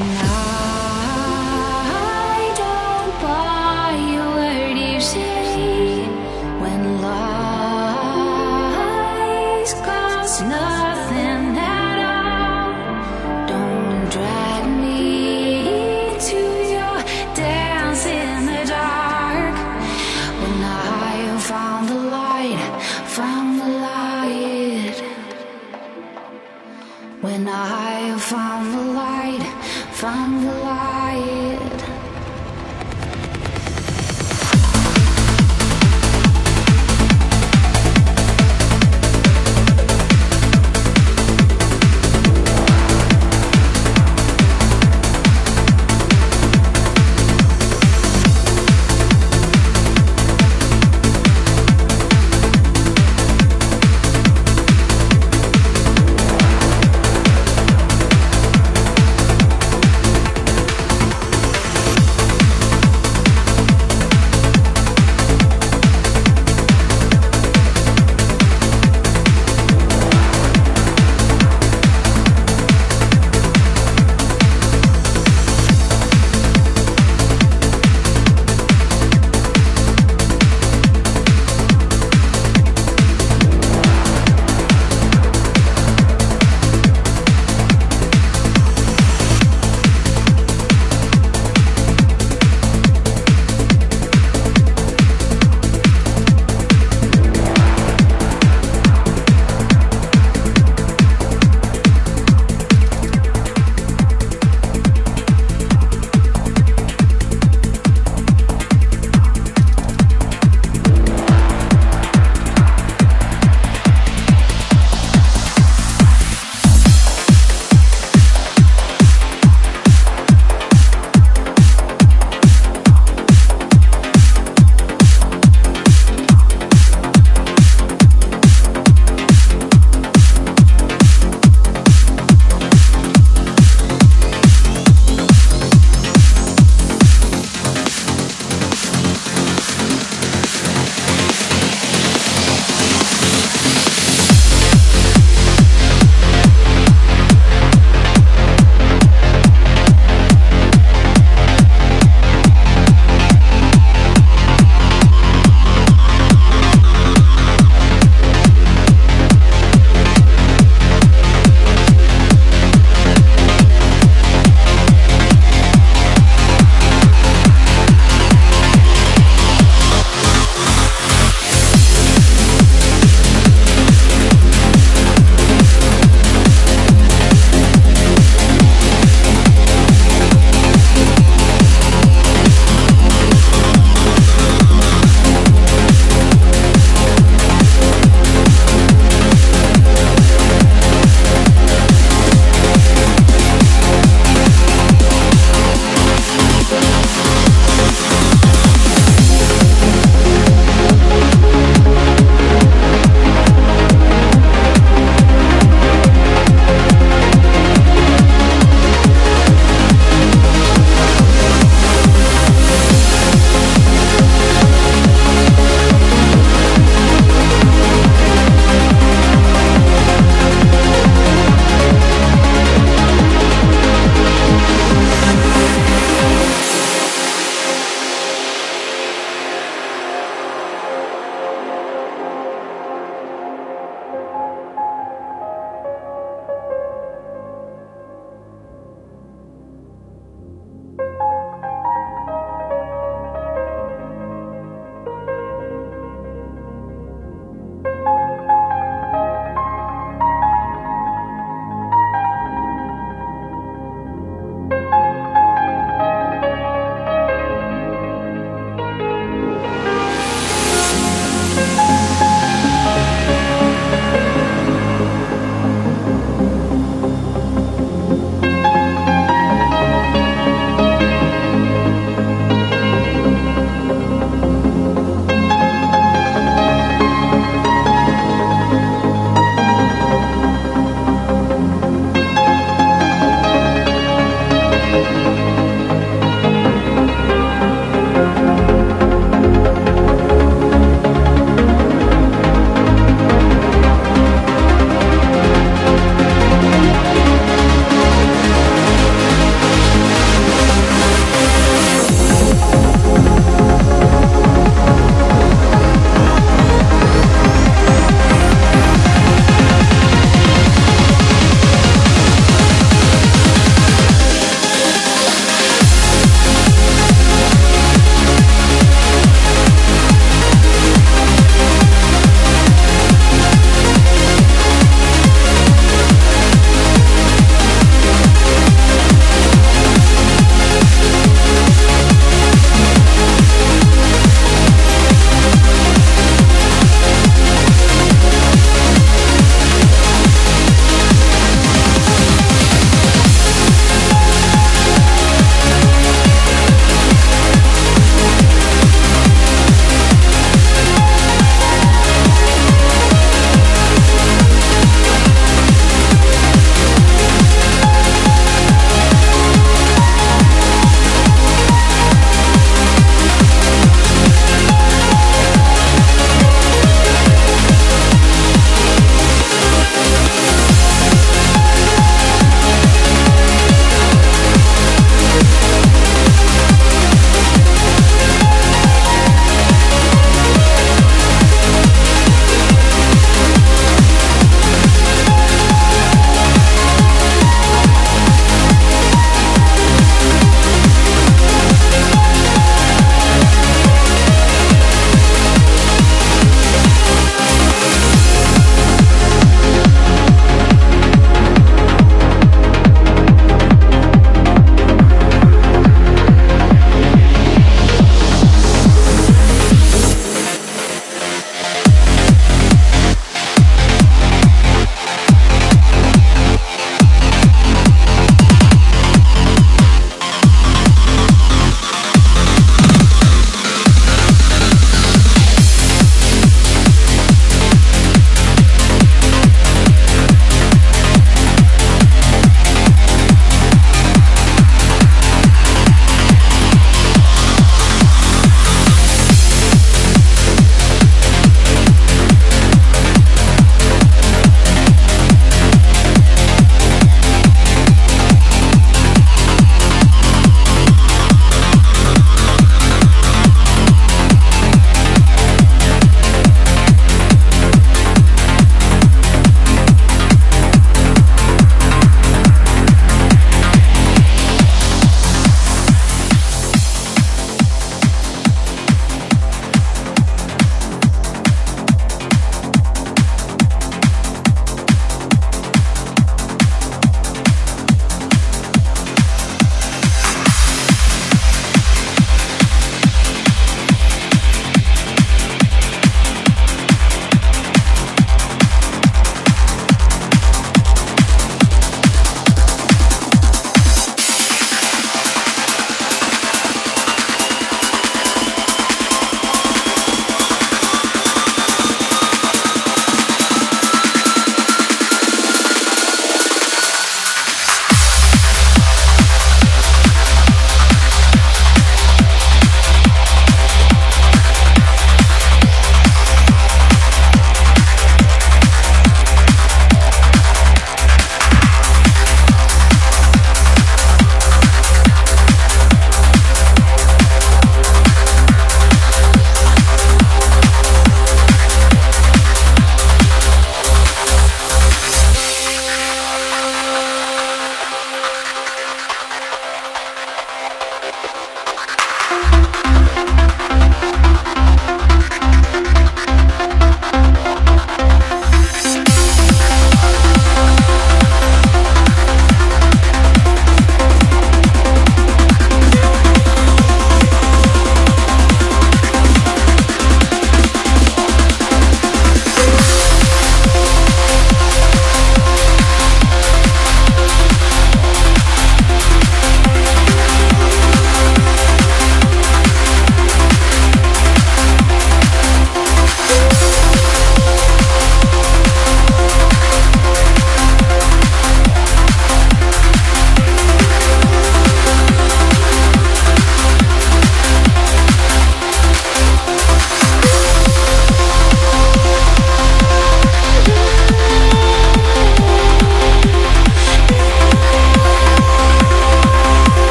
I'm not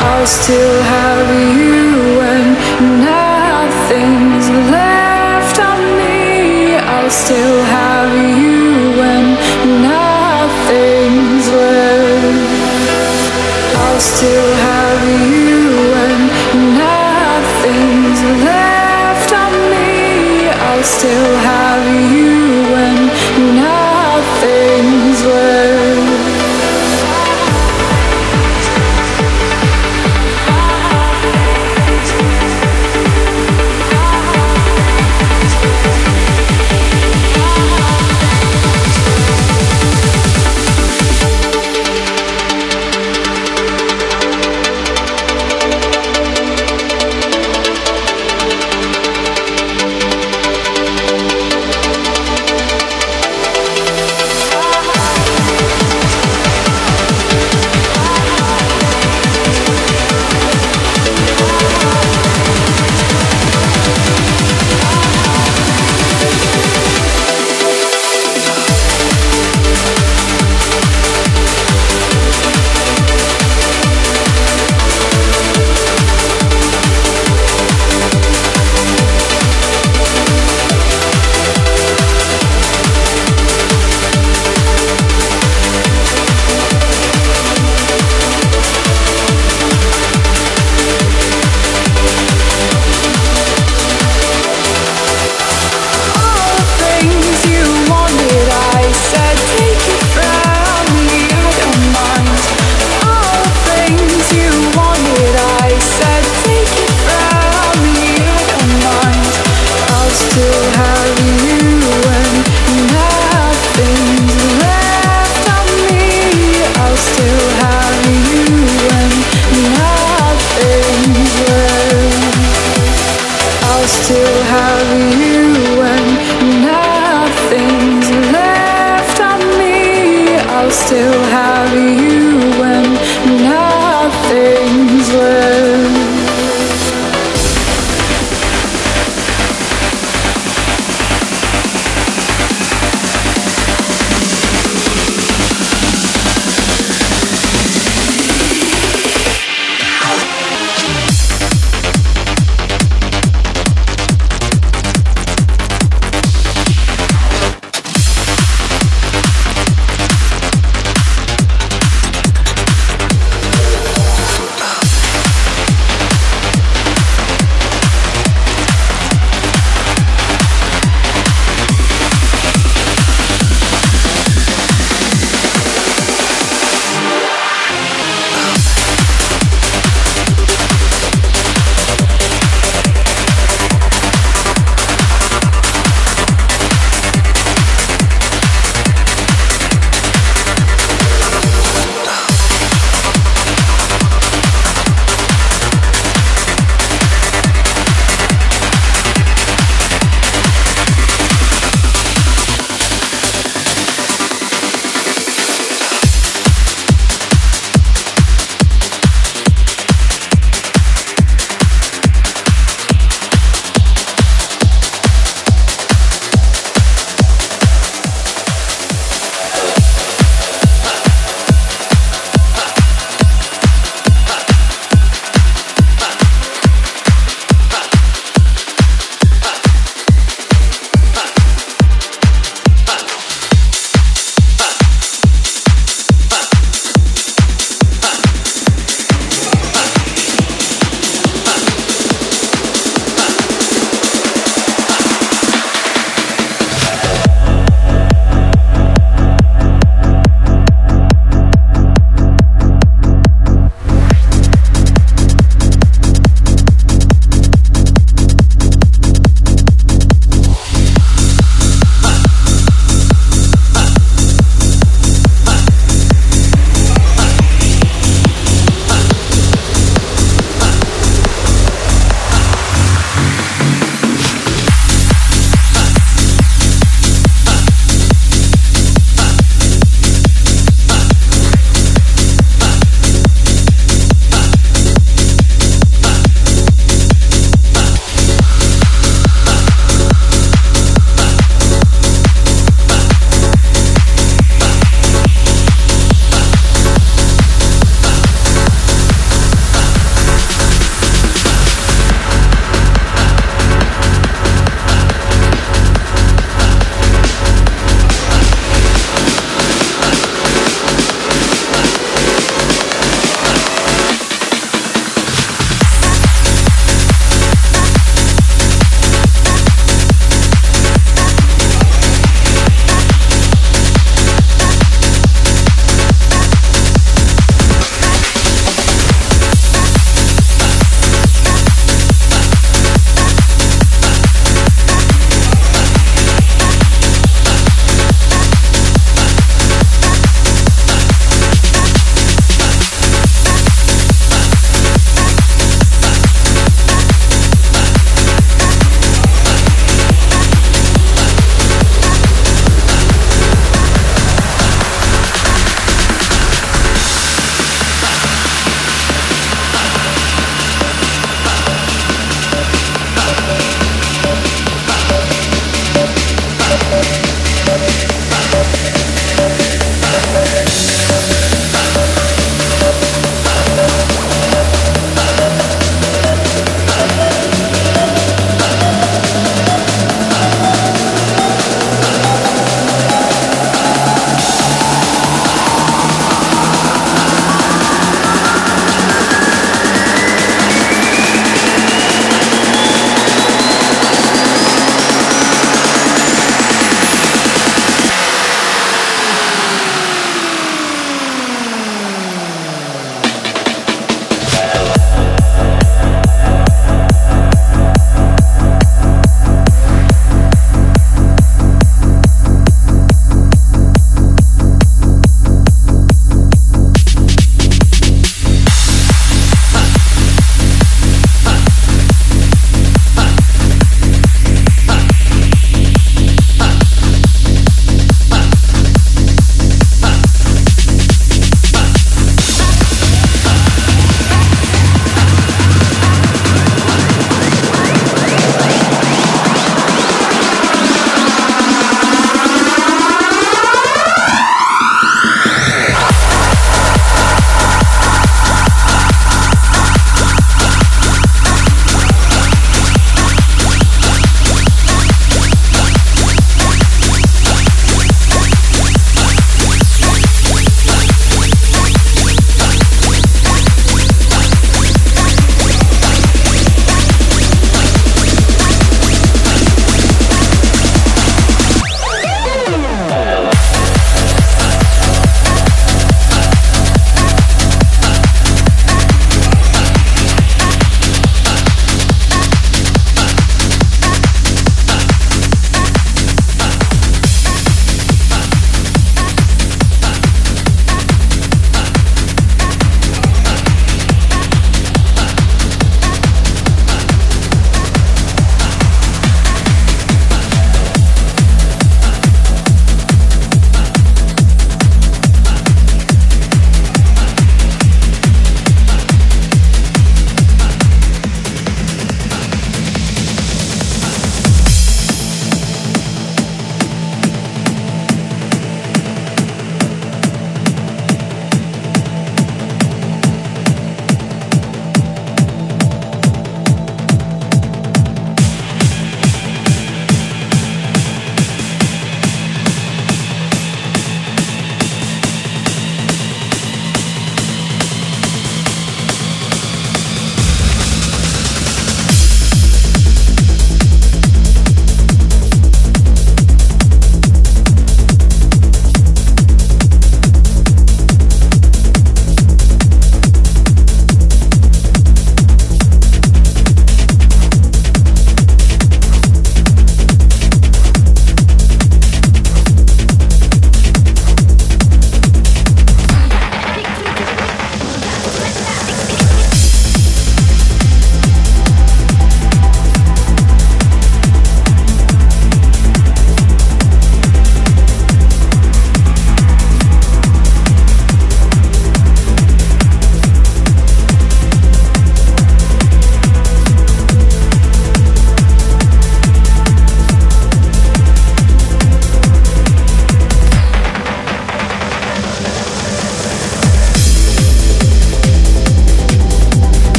I still have you and nothing's left of me. I still have you and nothing's left. I still